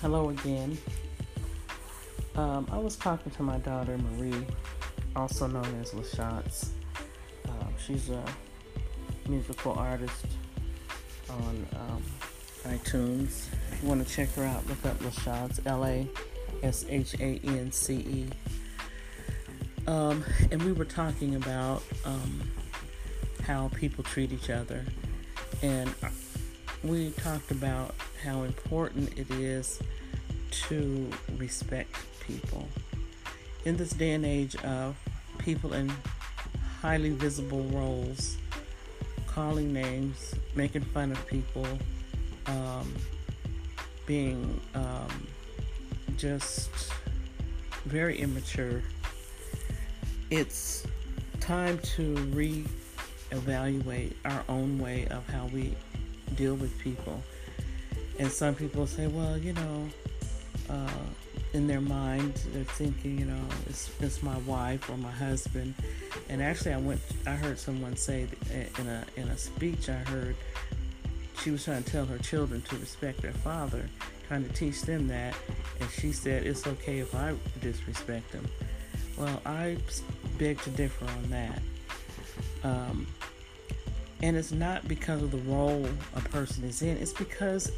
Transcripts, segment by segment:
Hello again. Um, I was talking to my daughter Marie, also known as LaShance. Um, she's a musical artist on um, iTunes. If you want to check her out, look up LaShance, L A S H A N C E. Um, and we were talking about um, how people treat each other. And we talked about how important it is to respect people. In this day and age of people in highly visible roles, calling names, making fun of people, um, being um, just very immature, it's time to re-evaluate our own way of how we deal with people. And some people say, well, you know, uh, in their mind, they're thinking, you know, it's, it's my wife or my husband. And actually, I went, I heard someone say in a in a speech I heard, she was trying to tell her children to respect their father, trying to teach them that, and she said it's okay if I disrespect them. Well, I beg to differ on that. Um, and it's not because of the role a person is in, it's because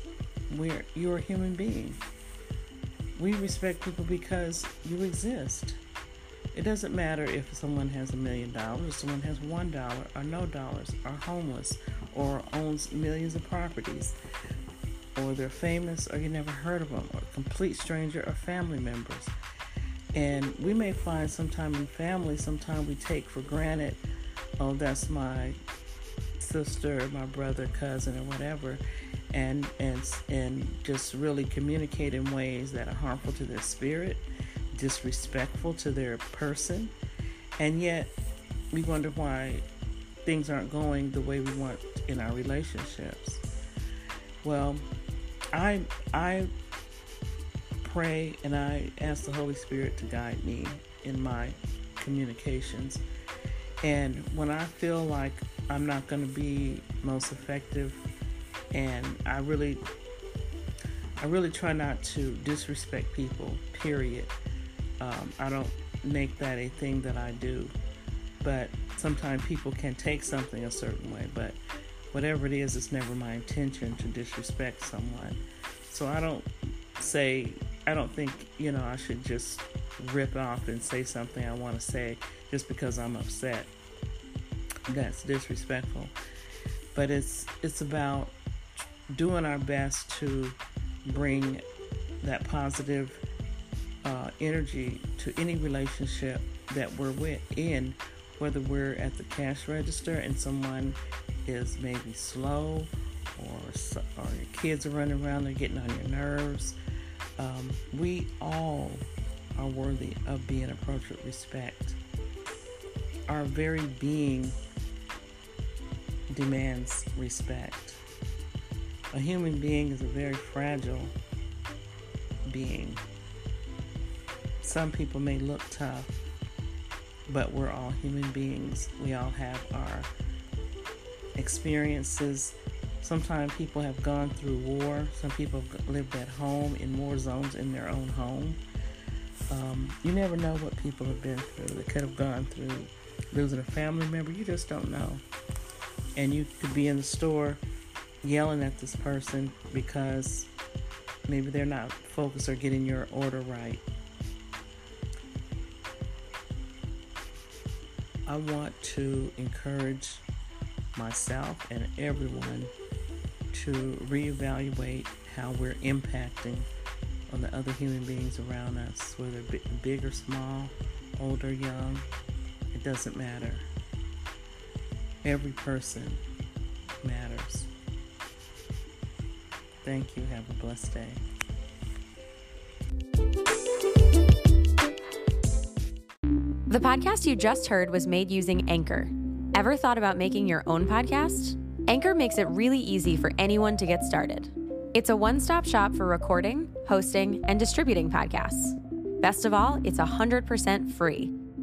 we're you're a human being. We respect people because you exist. It doesn't matter if someone has a million dollars, someone has one dollar or no dollars, or homeless, or owns millions of properties, or they're famous or you never heard of them, or a complete stranger or family members. And we may find sometime in family, sometime we take for granted, oh, that's my sister, my brother, cousin, or whatever, and and and just really communicate in ways that are harmful to their spirit, disrespectful to their person, and yet we wonder why things aren't going the way we want in our relationships. Well, I I pray and I ask the Holy Spirit to guide me in my communications. And when I feel like I'm not going to be most effective, and I really, I really try not to disrespect people. Period. Um, I don't make that a thing that I do, but sometimes people can take something a certain way. But whatever it is, it's never my intention to disrespect someone. So I don't say, I don't think you know I should just rip off and say something I want to say just because I'm upset that's disrespectful. But it's it's about doing our best to bring that positive uh, energy to any relationship that we're with in, whether we're at the cash register and someone is maybe slow, or or your kids are running around, they're getting on your nerves. Um, we all are worthy of being approached with respect. Our very being demands respect. A human being is a very fragile being. Some people may look tough, but we're all human beings. We all have our experiences. Sometimes people have gone through war. Some people have lived at home in war zones in their own home. Um, you never know what people have been through. They could have gone through losing a family member. You just don't know and you could be in the store yelling at this person because maybe they're not focused or getting your order right. I want to encourage myself and everyone to reevaluate how we're impacting on the other human beings around us, whether big or small, old or young, it doesn't matter. Every person matters. Thank you. Have a blessed day. The podcast you just heard was made using Anchor. Ever thought about making your own podcast? Anchor makes it really easy for anyone to get started. It's a one stop shop for recording, hosting, and distributing podcasts. Best of all, it's 100% free.